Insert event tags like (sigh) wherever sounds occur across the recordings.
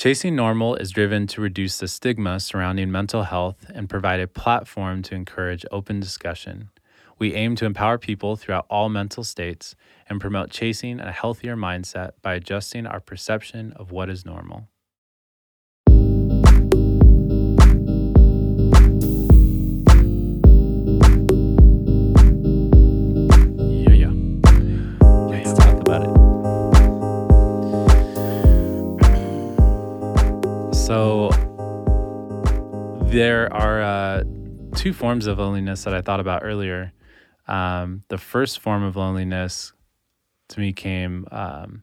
Chasing Normal is driven to reduce the stigma surrounding mental health and provide a platform to encourage open discussion. We aim to empower people throughout all mental states and promote chasing a healthier mindset by adjusting our perception of what is normal. There are uh, two forms of loneliness that I thought about earlier. Um, the first form of loneliness to me came um,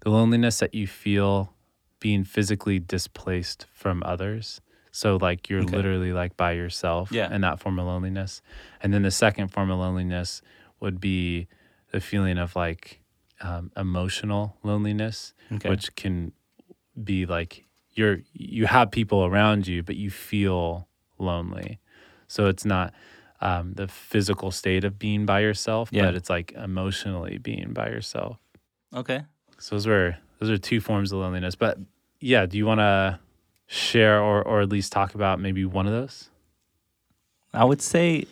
the loneliness that you feel being physically displaced from others. So like you're Okay. literally like by yourself Yeah. in that form of loneliness. And then the second form of loneliness would be the feeling of like um, emotional loneliness Okay. which can be like you're you have people around you but you feel lonely. So it's not um, the physical state of being by yourself Yeah. but it's like emotionally being by yourself. Okay. so those were those are two forms of loneliness. But yeah do you want to share or or at least talk about maybe one of those? I would say,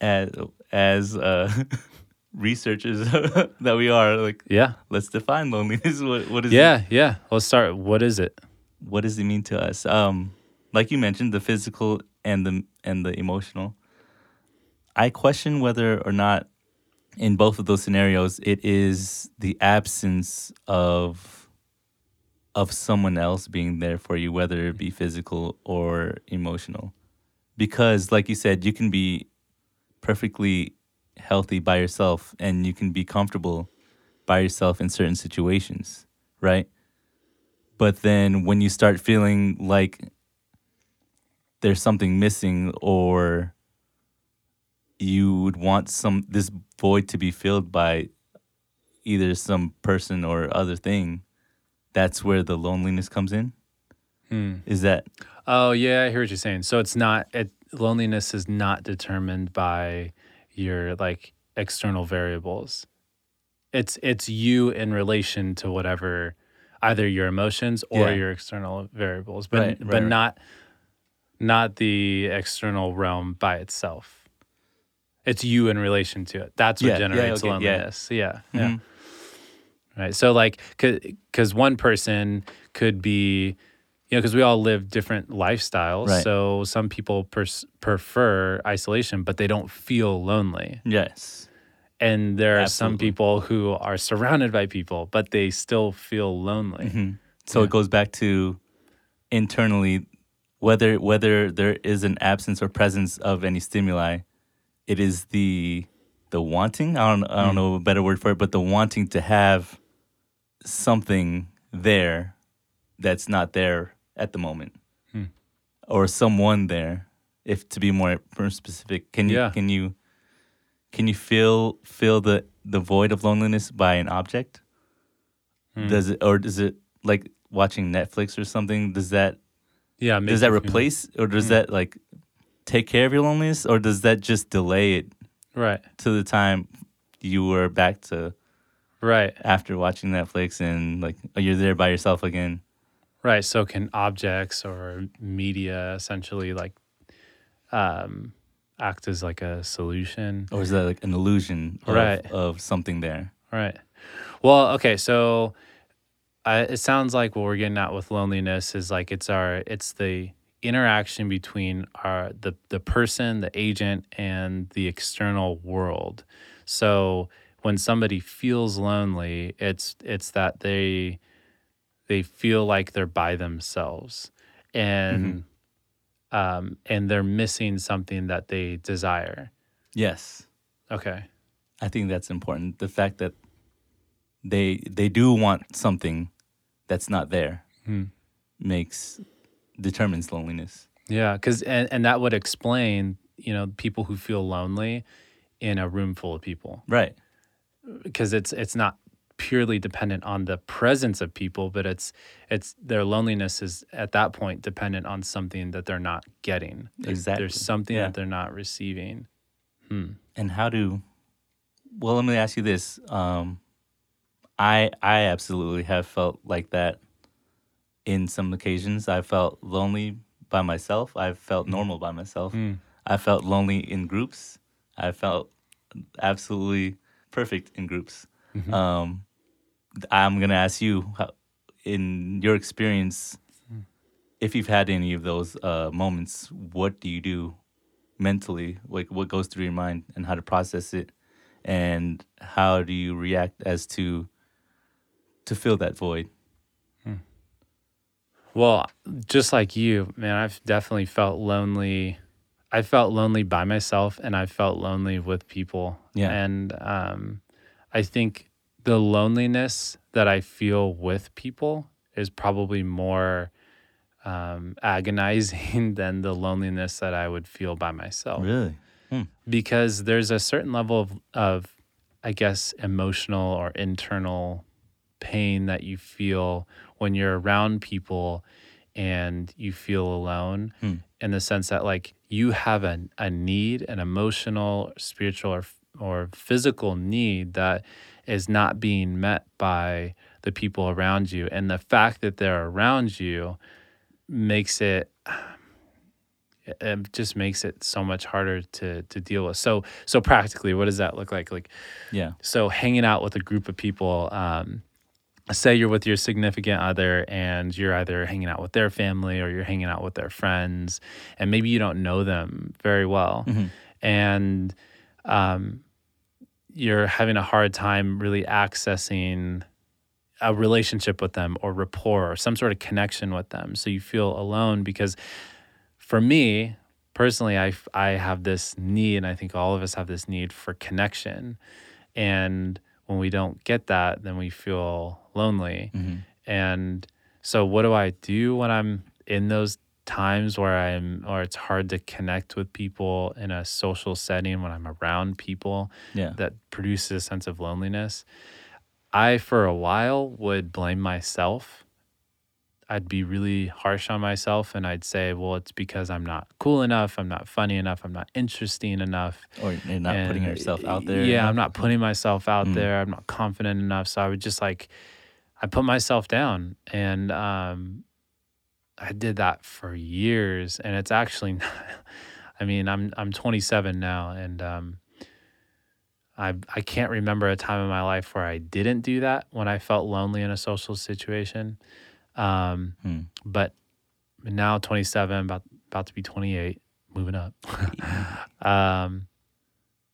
as as uh, (laughs) researchers (laughs) that we are, like yeah. let's define loneliness. (laughs) What what is yeah yeah. Let's start. What is it what does it mean to us? Um, like you mentioned, the physical and the and the emotional. I question whether or not, in both of those scenarios, it is the absence of of someone else being there for you, whether it be physical or emotional. Because, like you said, you can be perfectly healthy by yourself, and you can be comfortable by yourself in certain situations, right? But then when you start feeling like there's something missing or you would want some this void to be filled by either some person or other thing that's where the loneliness comes in Hmm. is that Oh yeah, I hear what you're saying. So it's not it loneliness is not determined by your like external variables. It's it's you in relation to whatever either your emotions or Yeah. your external variables, but Right, but right, not not the external realm by itself. It's you in relation to it. That's what Yeah, yeah, generates okay, yeah. loneliness. Yeah. Yeah. Mhm. Right. So like, because one person could be, you know, because we all live different lifestyles. Right. So some people pers- prefer isolation, but they don't feel lonely. yes And there are some people who are surrounded by people, but they still feel lonely. Mhm. so Yeah. it goes back to internally whether whether there is an absence or presence of any stimuli it is the the wanting i don't i don't Mm. know a better word for it but the wanting to have something there that's not there at the moment Hmm. or someone there if to be more more specific can you Yeah. can you can you feel feel the the void of loneliness by an object Hmm. does it or does it like watching netflix or something does that Yeah. does that you feel- replace or does Mm. that like take care of your loneliness or does that just delay it Right. to the time you were back to Right. after watching netflix and like you're there by yourself again Right. So can objects or media essentially like um, act as like a solution? or is that like an illusion of, Right. of something there Right. Well, okay, so uh, it sounds like what we're getting at with loneliness is like it's our it's the interaction between our the the person, the agent, and the external world. So when somebody feels lonely, it's it's that they they feel like they're by themselves, and um, and they're missing something that they desire. yes Okay. i think that's important the fact that they they do want something that's not there Hmm. makes determines loneliness Yeah, because and, and that would explain, you know, people who feel lonely in a room full of people right because it's it's not purely dependent on the presence of people, but it's it's their loneliness is at that point dependent on something that they're not getting. There- Exactly. There's something Yeah. that they're not receiving. Hmm. and how do well let me ask you this um i i absolutely have felt like that in some occasions I felt lonely by myself. I felt normal by myself. I felt lonely in groups. I felt absolutely perfect in groups. Um, I'm gonna ask you, how, in your experience, if you've had any of those uh, moments, what do you do mentally? Like, what goes through your mind, and how to process it, and how do you react as to to fill that void? Well, just like you, man, I've definitely felt lonely. I felt lonely by myself and I felt lonely with people. Yeah. And um, I think the loneliness that I feel with people is probably more um, agonizing (laughs) than the loneliness that I would feel by myself Really? because there's a certain level of, of I guess, emotional or internal pain that you feel when you're around people and you feel alone Hmm. in the sense that like you have a, a need, an emotional, spiritual, or, or physical need that is not being met by the people around you. And the fact that they're around you makes it (sighs) it just makes it so much harder to to deal with. So so practically, what does that look like? Like Yeah. so hanging out with a group of people. Um, say you're with your significant other and you're either hanging out with their family or you're hanging out with their friends, and maybe you don't know them very well, and um, you're having a hard time really accessing a relationship with them or rapport or some sort of connection with them. So you feel alone because for me personally, I, I have this need, and I think all of us have this need for connection. And when we don't get that, then we feel lonely. Mm-hmm. And so, what do I do when I'm in those times where I'm, or it's hard to connect with people in a social setting when I'm around people Yeah. that produces a sense of loneliness? I, for a while, would blame myself. I'd be really harsh on myself and I'd say, well, it's because I'm not cool enough. I'm not funny enough. I'm not interesting enough. Or you're not putting And, yourself out there. Yeah, enough? I'm not putting myself out Mm. there. I'm not confident enough. So I would just like, I put myself down. And um, I did that for years. And it's actually, not, (laughs) I mean, I'm, I'm 27 now and um, I, I can't remember a time in my life where I didn't do that when I felt lonely in a social situation. Um, Hmm. But now 27, about, about to be 28, moving up. (laughs) (laughs) um,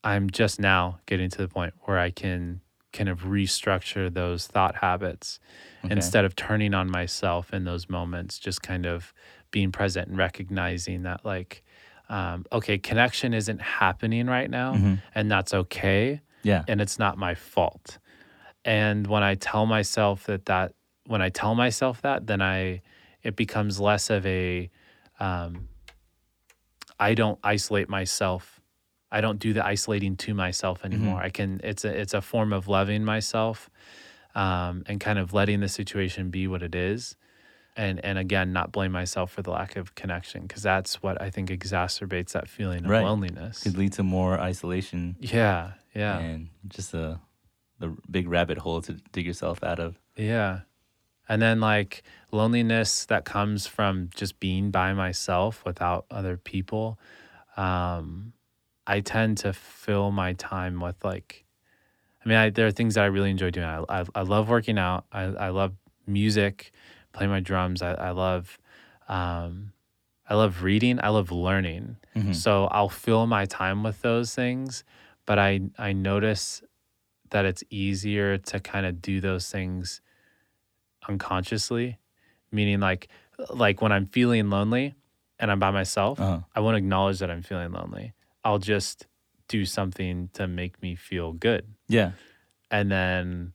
I'm just now getting to the point where I can kind of restructure those thought habits Okay. instead of turning on myself in those moments, just kind of being present and recognizing that, like, um, okay, connection isn't happening right now, Mhm. and that's okay, Yeah. and it's not my fault. And when I tell myself that that when I tell myself that, then I it becomes less of a um, I don't isolate myself. I don't do the isolating to myself anymore. I can it's a it's a form of loving myself um, and kind of letting the situation be what it is. And and again, not blame myself for the lack of connection because that's what I think exacerbates that feeling of Right. loneliness. Could lead to more isolation Yeah, yeah, and just a the big rabbit hole to dig yourself out of. yeah. And then like loneliness that comes from just being by myself without other people. Um, I tend to fill my time with like, I mean, I, there are things that I really enjoy doing. I, I, I love working out. I, I love music, playing my drums. I, I love, um, I love reading. I love learning. Mhm. So I'll fill my time with those things, but I, I notice that it's easier to kind of do those things unconsciously, meaning like, like when I'm feeling lonely and I'm by myself, Uh-huh. I won't acknowledge that I'm feeling lonely. I'll just do something to make me feel good. Yeah. And then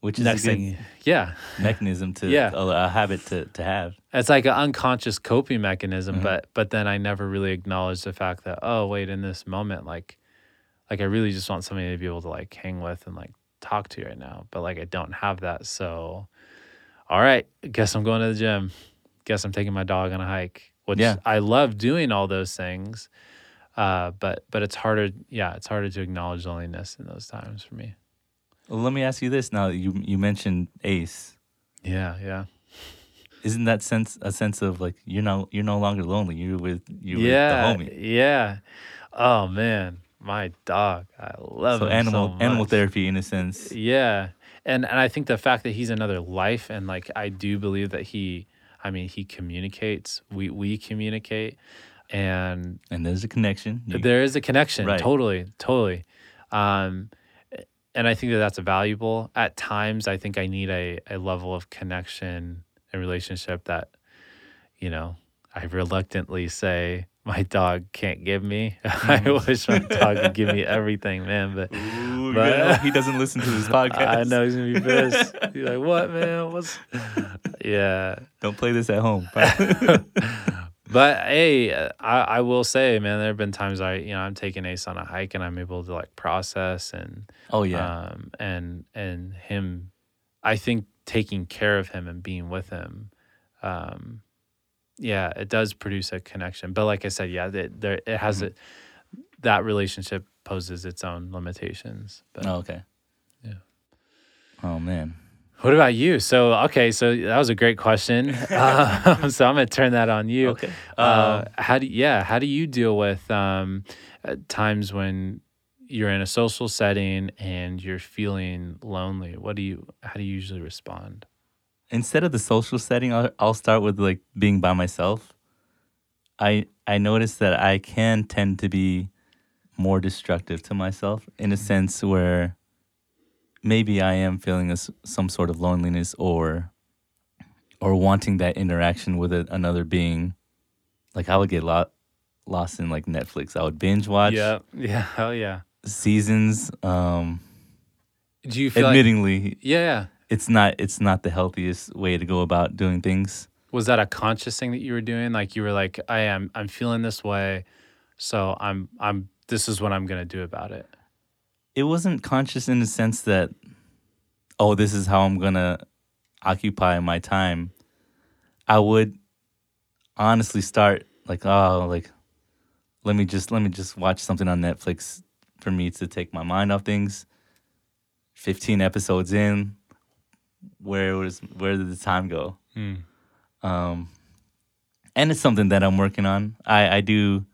Which is next a good thing, yeah, mechanism to Yeah. a, a habit to, to have. it's like an unconscious coping mechanism, Mhm. but but then I never really acknowledge the fact that oh wait, in this moment, like like I really just want somebody to be able to like hang with and like talk to right now, but like I don't have that, so all right, guess I'm going to the gym. Guess I'm taking my dog on a hike, which Yeah. I love doing all those things. Uh, but but it's harder, yeah, it's harder to acknowledge loneliness in those times for me. Well, let me ask you this now. You you mentioned Ace. Yeah, yeah. isn't that sense a sense of like you're no you're no longer lonely. You're with you're yeah, with the homie. yeah. Oh man, my dog. I love So animal so animal therapy in a sense. Yeah. And and I think the fact that he's another life and like I do believe that he I mean he communicates. We we communicate and And there's a connection. You- there is a connection. Right. Totally. Totally. Um and I think that that's valuable. At times I think I need a a level of connection and relationship that you know, I reluctantly say my dog can't give me. (laughs) I wish my dog could give me (laughs) everything, man, but Ooh, You know, he doesn't listen to this (laughs) podcast. I know he's gonna be pissed. He's like, "What, (laughs) man? What's?" (laughs) Yeah, Don't play this at home. but hey, I I will say, man, there have been times I you know I'm taking Ace on a hike and I'm able to like process and oh yeah. um and and him, I think taking care of him and being with him, um, yeah, it does produce a connection. But like I said, yeah, it, there it has Mhm. it. That relationship poses its own limitations. But oh, okay. yeah. Oh man. What about you? So okay, so that was a great question. (laughs) Um, so I'm gonna turn that on you. Okay. Uh, Um, how do yeah? How do you deal with um, times when you're in a social setting and you're feeling lonely? What do you? How do you usually respond? instead of the social setting, I'll, I'll start with like being by myself. I I notice that I can tend to be more destructive to myself in a sense where maybe I am feeling a some sort of loneliness or or wanting that interaction with a, another being. Like I would get lo- lost in like Netflix. I would binge watch Yeah, yeah, (laughs) oh yeah. seasons. Um, Do you feel like admittingly, yeah, yeah? it's not it's not the healthiest way to go about doing things. Was that a conscious thing that you were doing? Like you were like, I am, I'm feeling this way, so I'm, I'm. This is what I'm gonna do about it. it wasn't conscious in the sense that oh this is how i'm gonna occupy my time i would honestly start like oh like let me just let me just watch something on netflix for me to take my mind off things 15 episodes in where was where did the time go Hmm. um and it's something that i'm working on i i do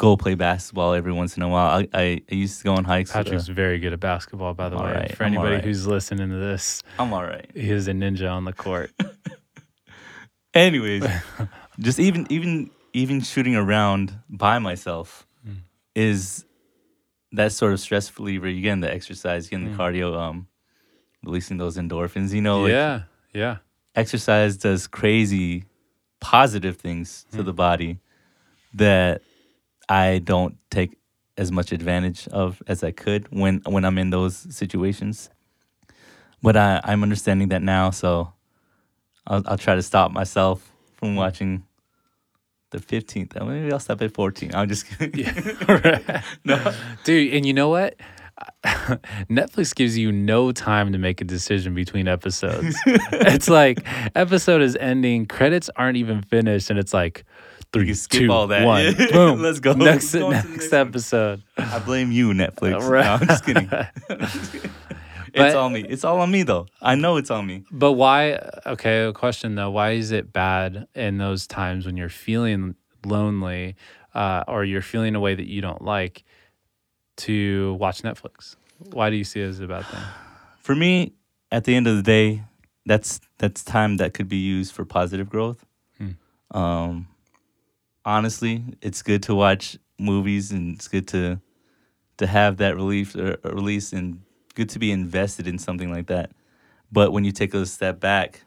go play basketball every once in a while i i, I used to go on hikes Patrick's very good at basketball, by the way. alright, For I'm anybody alright. who's listening to this, i'm all right he is a ninja on the court. (laughs) (laughs) anyways just even even even shooting around by myself Mm. is that sort of stress reliever you getting the exercise getting the Mm. cardio um releasing those endorphins you know like yeah, yeah. exercise does crazy positive things to Mm. the body that i don't take as much advantage of as i could when when i'm in those situations but i i'm understanding that now so i'll, I'll try to stop myself from watching the 15th Uh, maybe i'll stop at 14 i'm just kidding Yeah. (laughs) (laughs) no Dude, and you know what? (laughs) Netflix gives you no time to make a decision between episodes. it's like episode is ending, credits aren't even finished, and it's like three, skip two, all that. one, (laughs) boom. Let's go. Next, Go next, next episode. i blame you netflix (laughs) Right. no, i'm just kidding (laughs) But- it's on me it's all on me though i know it's on me But why? Okay, a question though. Why is it bad in those times when you're feeling lonely uh, or you're feeling a way that you don't like to watch Netflix? Why do you see it as a bad thing? (sighs) for me at the end of the day that's that's time that could be used for positive growth Hmm. um honestly it's good to watch movies and it's good to to have that relief or, or release and good to be invested in something like that but when you take a step back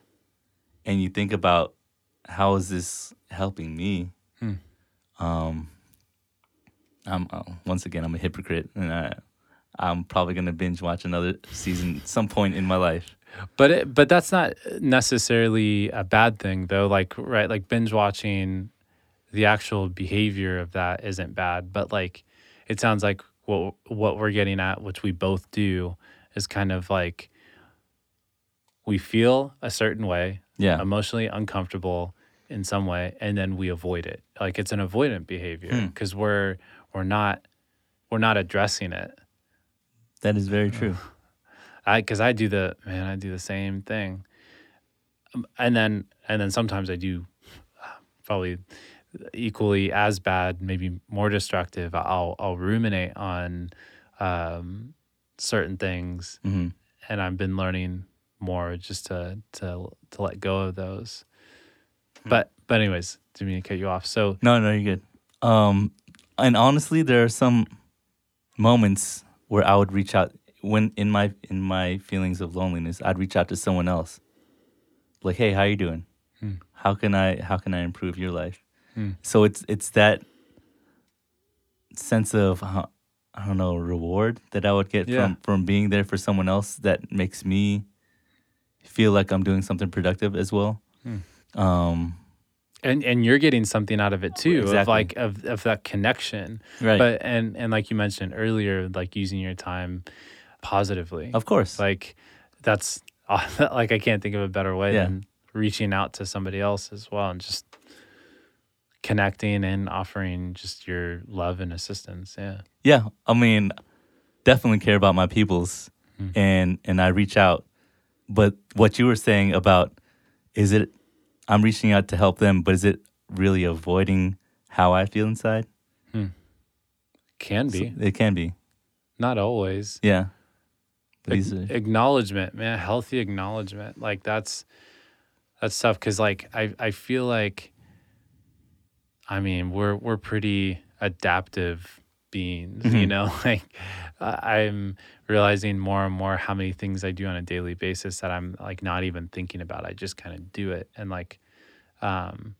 and you think about how is this helping me Hmm. um i'm uh, once again i'm a hypocrite and i i'm probably going to binge watch another season at some point in my life But it, but that's not necessarily a bad thing though. Like right, like binge watching, the actual behavior of that isn't bad. But like, it sounds like what what we're getting at, which we both do, is kind of like we feel a certain way, yeah emotionally uncomfortable in some way, and then we avoid it. Like it's an avoidant behavior Hmm. because we're we're not we're not addressing it. that is very true (sighs) I because I do the man, I do the same thing. and then and then sometimes I do (sighs) probably equally as bad, maybe more destructive. I'll I'll ruminate on um, certain things, hmm and I've been learning more just to to to let go of those. But but anyways, didn't mean to cut you off. So No, no, you're good. Um, and honestly, there are some moments where I would reach out when in my in my feelings of loneliness, I'd reach out to someone else, like, "Hey, how are you doing? Hmm. How can I how can I improve your life?" Hmm. So it's it's that sense of uh, I don't know reward that I would get Yeah. from from being there for someone else that makes me feel like I'm doing something productive as well. Hmm. Um, and and you're getting something out of it too, of like of of that connection. right. But and and like you mentioned earlier, like using your time positively. of course. like that's (laughs) like I can't think of a better way Yeah. than reaching out to somebody else as well and just connecting and offering just your love and assistance. Yeah. Yeah, I mean, definitely care about my peoples, Hmm. and and I reach out. But what you were saying about is it I'm reaching out to help them, but is it really avoiding how I feel inside? Hmm. Can So be. it can be. Not always. Yeah. But Ac- are, acknowledgement, man, healthy acknowledgement. Like that's that's tough because like I I feel like I mean we're we're pretty adaptive beings, you Mhm. know. (laughs) Like I- I'm realizing more and more how many things I do on a daily basis that I'm like not even thinking about. I just kind of do it, and like um,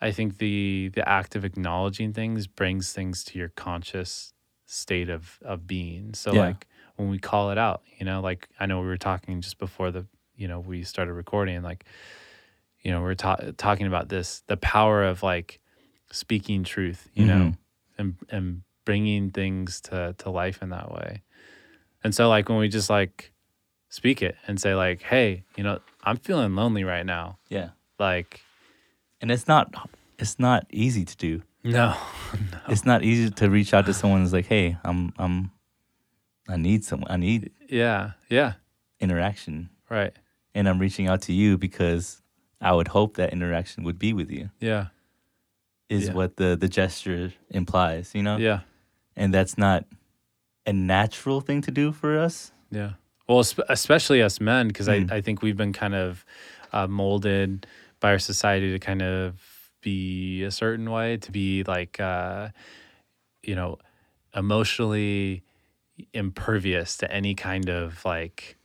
I think the the act of acknowledging things brings things to your conscious state of of being. So Yeah. like when we call it out, you know, like I know we were talking just before the you know we started recording, like you know we are ta- talking about this the power of like speaking truth, you know, Mhm. and and bringing things to to life in that way. And so like when we just like speak it and say like, hey, you know, I'm feeling lonely right now. yeah, Like and it's not it's not easy to do. no, (laughs) It's not easy to reach out to someone who's like, hey, I'm I'm I need some I need yeah, yeah, interaction, right, and I'm reaching out to you because I would hope that interaction would be with you. yeah, is Yeah. what the the gesture implies, you know? yeah, And that's not a natural thing to do for us. yeah. Well, especially us men, because Mm. I I think we've been kind of uh, molded by our society to kind of be a certain way, to be like, uh, you know, emotionally impervious to any kind of like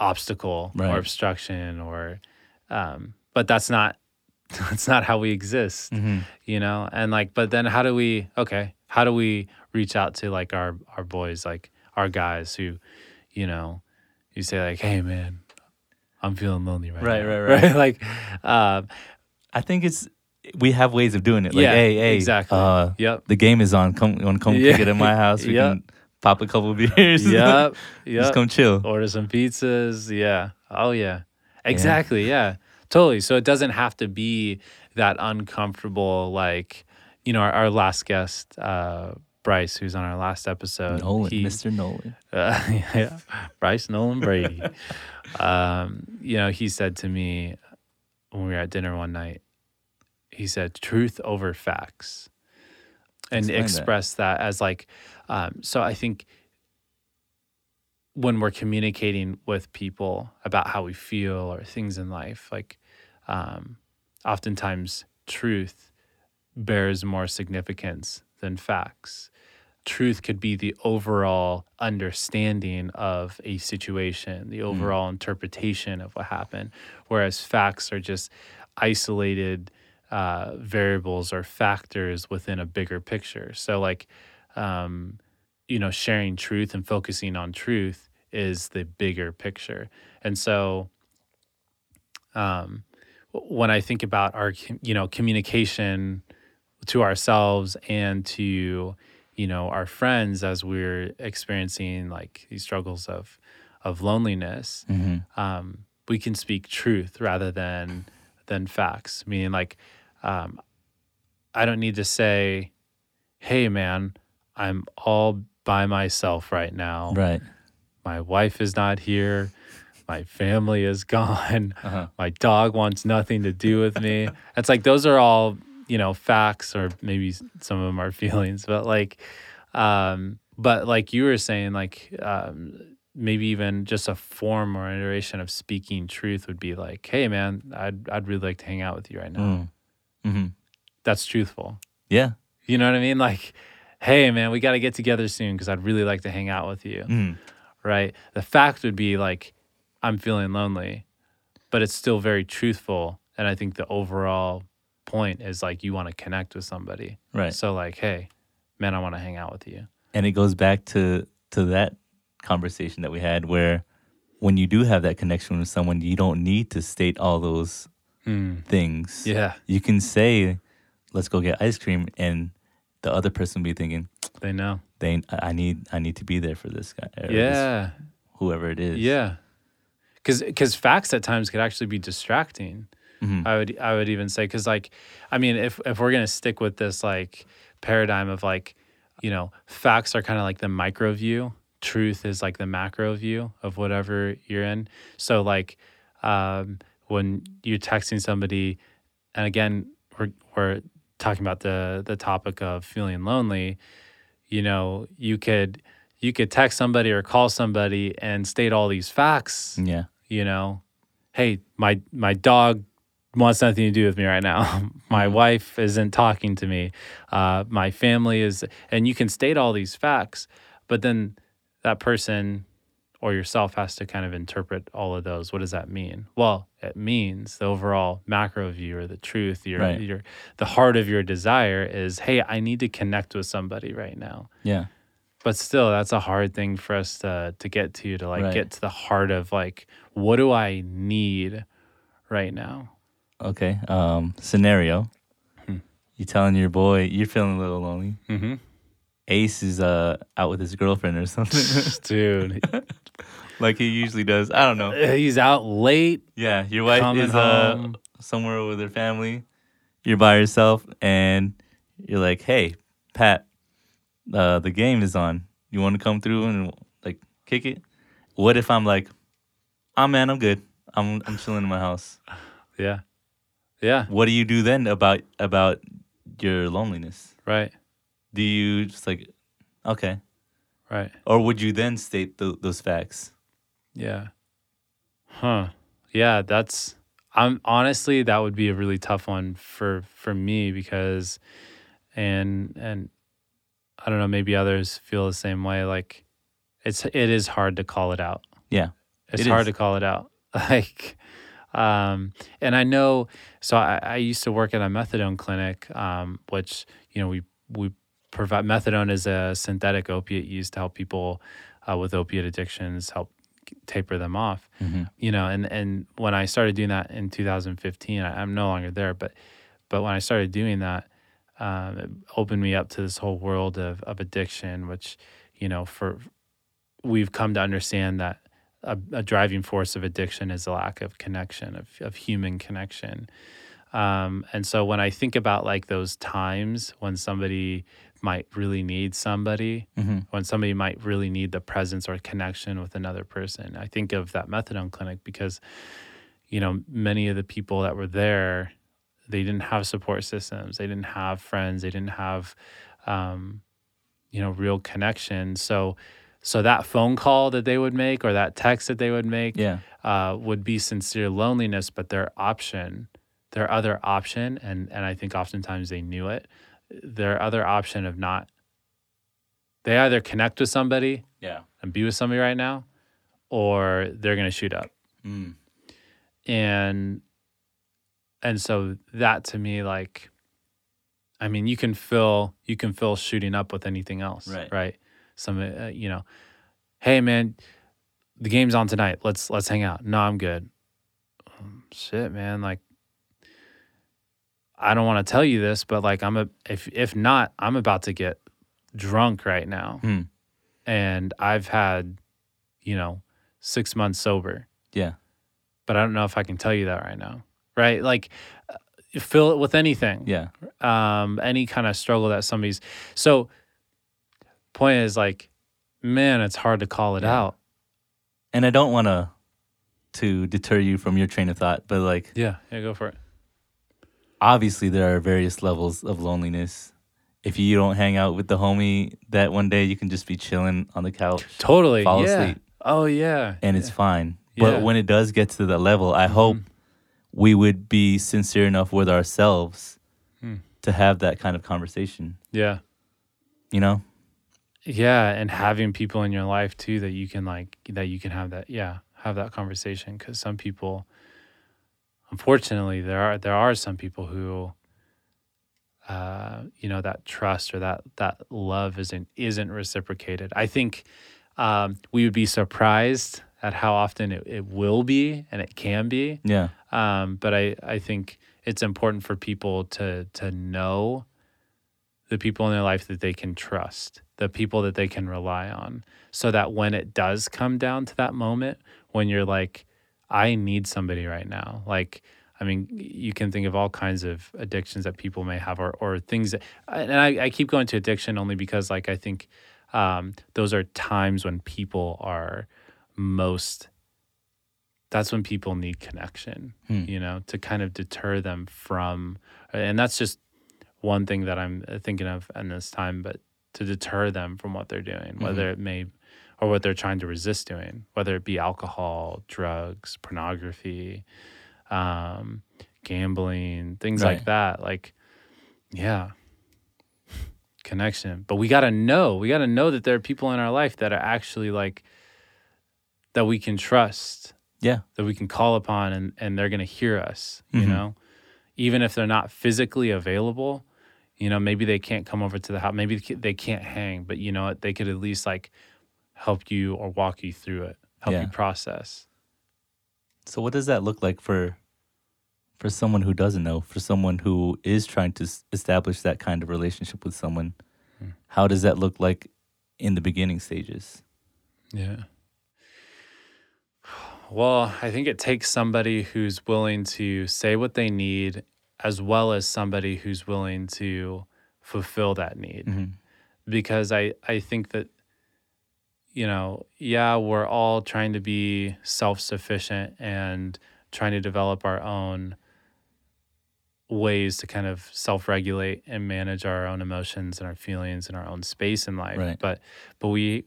obstacle Right. or obstruction or um but that's not (laughs) that's not how we exist you know and like but then how do we okay how do we reach out to like our our boys like our guys who you know you say like hey man i'm feeling lonely right Right, now. right, (laughs) right. Right. Like um I think it's we have ways of doing it. Like, Yeah, hey, hey, exactly. uh, yep the game is on. Come, to come Yeah. kick it at my (laughs) house? We Yep. can pop a couple beers. yep yep Just come chill. order some pizzas yeah oh yeah exactly yeah totally so it doesn't have to be that uncomfortable like you know our, our last guest uh bryce who's on our last episode Nolan, he- Mr. Nolan. Uh, (laughs) yeah, Bryce Nolan Brady. um, you know, he said to me when we were at dinner one night, he said, "Truth over facts," and Explain that. expressed that. as like. Um, so I think when we're communicating with people about how we feel or things in life, like um, oftentimes truth bears more significance than facts truth could be the overall understanding of a situation, the overall interpretation of what happened, whereas facts are just isolated uh, variables or factors within a bigger picture. So, like, um, you know, sharing truth and focusing on truth is the bigger picture. And so, um, when I think about our, you know, communication to ourselves and to you know our friends as we're experiencing like these struggles of of loneliness hmm um, we can speak truth rather than than facts. Meaning like um, i don't need to say hey man i'm all by myself right now. Right. my wife is not here my family is (laughs) gone, Uh-huh. my dog wants nothing to do with me. (laughs) it's like those are all you know facts, or maybe some of them are (laughs) feelings, but like, um, but like you were saying, like um, maybe even just a form or iteration of speaking truth would be like, hey man, I'd I'd really like to hang out with you right now. Mm. hmm That's truthful. Yeah. You know what I mean? Like, hey man, we got to get together soon because I'd really like to hang out with you. Mm. Right? The fact would be like, I'm feeling lonely, but it's still very truthful. And I think the overall point is like you want to connect with somebody. Right. So like, hey, man, I want to hang out with you. and it goes back to to that conversation that we had where when you do have that connection with someone you don't need to state all those hmm. things Yeah, you can say let's go get ice cream and the other person will be thinking they know. they i need i need to be there for this guy or this- Yeah, whoever it is yeah. Because because facts at times could actually be distracting. Mhm. I would I would even say because like I mean if if we're gonna stick with this like paradigm of like you know facts are kind of like the micro view, truth is like the macro view of whatever you're in. So like um, when you're texting somebody, and again we're we're talking about the the topic of feeling lonely. You know you could you could text somebody or call somebody and state all these facts yeah you know, hey, my my dog wants nothing to do with me right now. (laughs) my wife isn't talking to me. Uh, my family is, and you can state all these facts, but then that person or yourself has to kind of interpret all of those. What does that mean? Well, it means the overall macro view or the truth, your Right. your the heart of your desire is, hey, I need to connect with somebody right now yeah but still that's a hard thing for us to to get to to like Right. get to the heart of like what do i need right now? Okay um scenario. You telling your boy you're feeling a little lonely. Mm-hmm. ace is uh out with his girlfriend or something. (laughs) Dude. (laughs) Like he usually does. I don't know. He's out late. Yeah, your wife is uh, somewhere with her family. You're by yourself, and you're like, "Hey, Pat, uh, the game is on. You want to come through and like kick it?" What if I'm like, "Ah, man, I'm good. I'm I'm chilling in my house." yeah yeah What do you do then about about your loneliness? right Do you just like, okay, right or would you then state th- those facts? yeah huh yeah that's i'm honestly that would be a really tough one for for me because and and i don't know maybe others feel the same way like it's it is hard to call it out. Yeah, it's It hard to call it out. (laughs) Like um and i know so I, I used to work at a methadone clinic um which you know we we provide methadone is a synthetic opiate used to help people uh, with opiate addictions help taper them off. Mhm. you know and and when i started doing that in 2015 I, i'm no longer there but but when i started doing that um, it opened me up to this whole world of, of addiction which you know for we've come to understand that a, a driving force of addiction is a lack of connection of, of human connection um, and so when i think about like those times when somebody might really need somebody Mhm. when somebody might really need the presence or connection with another person i think of that methadone clinic because you know many of the people that were there they didn't have support systems they didn't have friends they didn't have um, you know real connection so so that phone call that they would make or that text that they would make Yeah, uh, would be sincere loneliness, but their option, their other option, and and I think oftentimes they knew it. Their other option of not, they either connect with somebody yeah. and be with somebody right now, or they're gonna shoot up, Mm. and and so that to me like, I mean, you can fill you can fill shooting up with anything else, Right. Right. Some uh, you know, hey man, the game's on tonight. Let's let's hang out. No, I'm good. Um, shit, man. Like, I don't want to tell you this, but like, I'm a if if not, I'm about to get drunk right now, Hmm. and I've had, you know, six months sober, Yeah, but I don't know if I can tell you that right now, right? Like, uh, fill it with anything yeah, um, any kind of struggle that somebody's. So, point is like, man, it's hard to call it Yeah. out. and I don't want to to deter you from your train of thought, but like Yeah, yeah, go for it. obviously there are various levels of loneliness. If you don't hang out with the homie that one day you can just be chilling on the couch Totally. Fall yeah. asleep. Oh yeah. and it's yeah. fine. Yeah. But when it does get to that level, I hope Mhm. We would be sincere enough with ourselves Hmm. to have that kind of conversation. Yeah. You know? Yeah, and having people in your life too that you can like that you can have that yeah, have that conversation cuz some people unfortunately there are there are some people who uh you know that trust or that that love isn't isn't reciprocated. I think um we would be surprised at how often it, it will be and it can be. Yeah. Um, but I, I think it's important for people to to know the people in their life that they can trust, the people that they can rely on, so that when it does come down to that moment when you're like, I need somebody right now. Like, I mean, you can think of all kinds of addictions that people may have, or or things that, and I, I keep going to addiction only because like I think um, those are times when people are most that's when people need connection Hmm. you know to kind of deter them from and that's just one thing that i'm thinking of in this time but to deter them from what they're doing whether it may or what they're trying to resist doing whether it be alcohol drugs pornography um, gambling things like that like yeah connection. But we got to know we got to know that there are people in our life that are actually like that we can trust Yeah. that we can call upon and, and they're going to hear us, you Mhm. know, even if they're not physically available, you know, maybe they can't come over to the house, maybe they can't hang, but you know what, they could at least like help you or walk you through it, help Yeah. you process. So what does that look like for for someone who doesn't know, for someone who is trying to s- establish that kind of relationship with someone? Hmm. How does that look like in the beginning stages? Yeah. Well, I think it takes somebody who's willing to say what they need as well as somebody who's willing to fulfill that need. Mhm. because I I think that you know, yeah, we're all trying to be self-sufficient and trying to develop our own ways to kind of self-regulate and manage our own emotions and our feelings and our own space in life. Right. But but we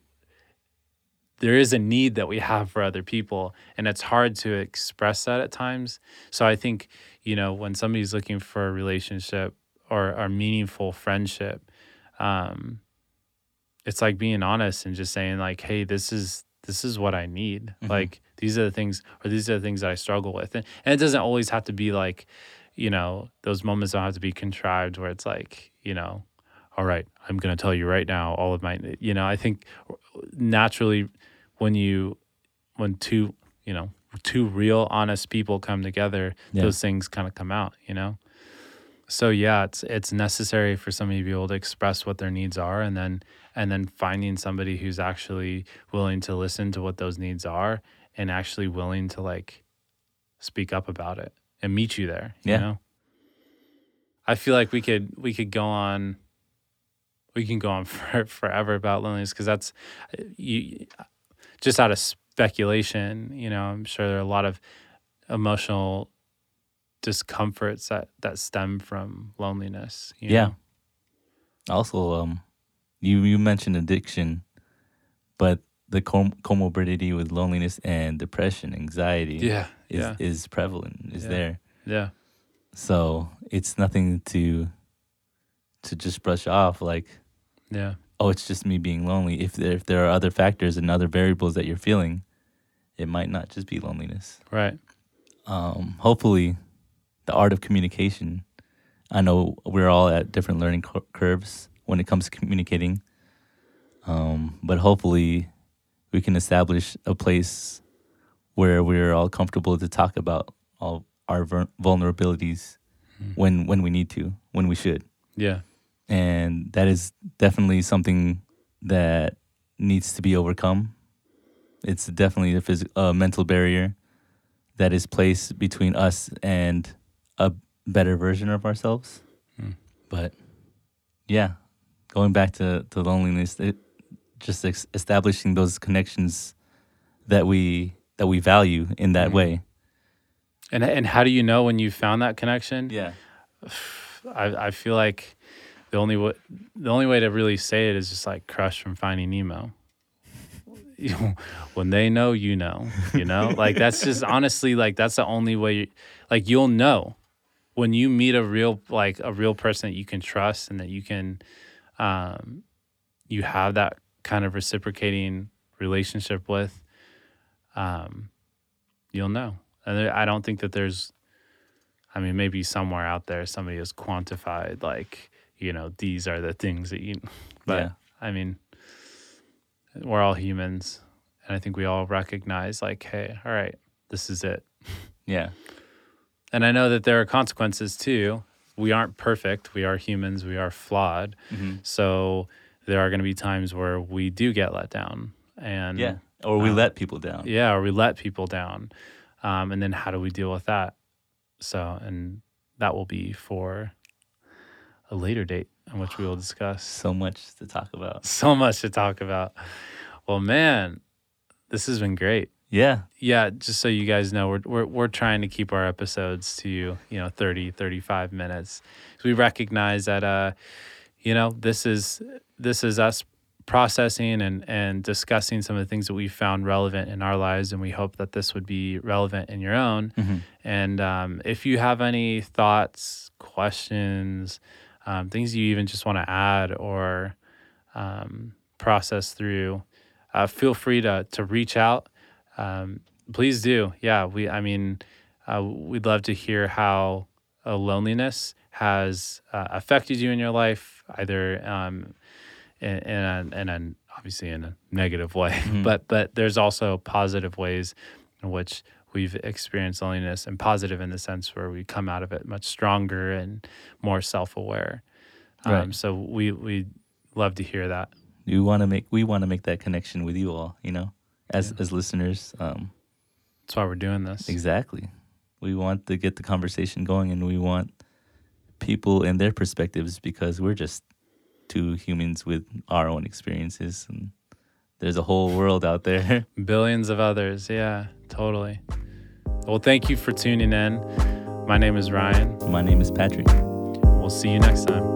there is a need that we have for other people and it's hard to express that at times. So I think, you know, when somebody's looking for a relationship or a meaningful friendship, um, it's like being honest and just saying like, hey, this is this is what I need. Mhm. Like these are the things or these are the things that I struggle with. And, and it doesn't always have to be like, you know, those moments don't have to be contrived where it's like, you know, all right, I'm going to tell you right now all of my, you know, I think naturally when you, when two, you know, two real honest people come together, Yeah. those things kind of come out, you know? So yeah, it's it's necessary for somebody to be able to express what their needs are and then and then finding somebody who's actually willing to listen to what those needs are and actually willing to like speak up about it and meet you there, you Yeah. know? I feel like we could we could go on we can go on (laughs) for, forever about loneliness because that's you just out of speculation, you know, I'm sure there are a lot of emotional discomforts that that stem from loneliness. you Yeah. know? Also, um, you you mentioned addiction, but the com- comorbidity with loneliness and depression, anxiety, Yeah. is yeah. is prevalent, is Yeah. there. Yeah. So it's nothing to to just brush off like, Yeah. Oh, it's just me being lonely. If there if there are other factors and other variables that you're feeling, it might not just be loneliness. Right. Um, hopefully, the art of communication. I know we're all at different learning cur- curves when it comes to communicating, um, but hopefully, we can establish a place where we're all comfortable to talk about all our vulnerabilities Mhm. when when we need to, when we should, Yeah. And that is definitely something that needs to be overcome. It's definitely a phys- a mental barrier that is placed between us and a better version of ourselves. Hmm. But yeah, going back to, to loneliness, it, just ex- establishing those connections that we that we value in that Mhm. way. And and how do you know when you found that connection? Yeah. (sighs) I I feel like the only way the only way to really say it is just like Crush from Finding Nemo. (laughs) When they know, you know, you know, (laughs) like that's just honestly like that's the only way. You, like you'll know when you meet a real like a real person that you can trust and that you can, um, you have that kind of reciprocating relationship with. Um, you'll know, and there, I don't think that there's I mean, maybe somewhere out there somebody has quantified like, you know, these are the things that you. (laughs) But Yeah. I mean, we're all humans, and I think we all recognize like, hey, all right, this is it. Yeah. And I know that there are consequences too. We aren't perfect. We are humans. We are flawed. hmm So there are going to be times where we do get let down, and Yeah. Or we Um, let people down. yeah, or we let people down. Um, and then how do we deal with that? So, and that will be for a later date in which we will discuss So much to talk about. so much to talk about. Well, man, this has been great. Yeah. Yeah, just so you guys know, we're we're we're trying to keep our episodes to, you know, 30, 35 minutes. We recognize that uh, you know, this is this is us processing and and discussing some of the things that we found relevant in our lives and we hope that this would be relevant in your own. hmm And um, if you have any thoughts, questions, um, things you even just want to add or um, process through, uh, feel free to to reach out. Um, please do. Yeah, we. I mean, uh, we'd love to hear how uh, loneliness has uh, affected you in your life, either um, in, in, a, in a obviously in a negative way, Mhm. (laughs) but but there's also positive ways in which we've experienced loneliness and positive in the sense where we come out of it much stronger and more self-aware. Um, So we we love to hear that. We want to make we want to make that connection with you all. You know, as Yeah. as listeners. Um, That's why we're doing this. exactly. We want to get the conversation going, and we want people and their perspectives because we're just two humans with our own experiences, and there's a whole world out there. (laughs) Billions of others. Yeah, totally. Well, thank you for tuning in. My name is Ryan. My name is Patrick. We'll see you next time.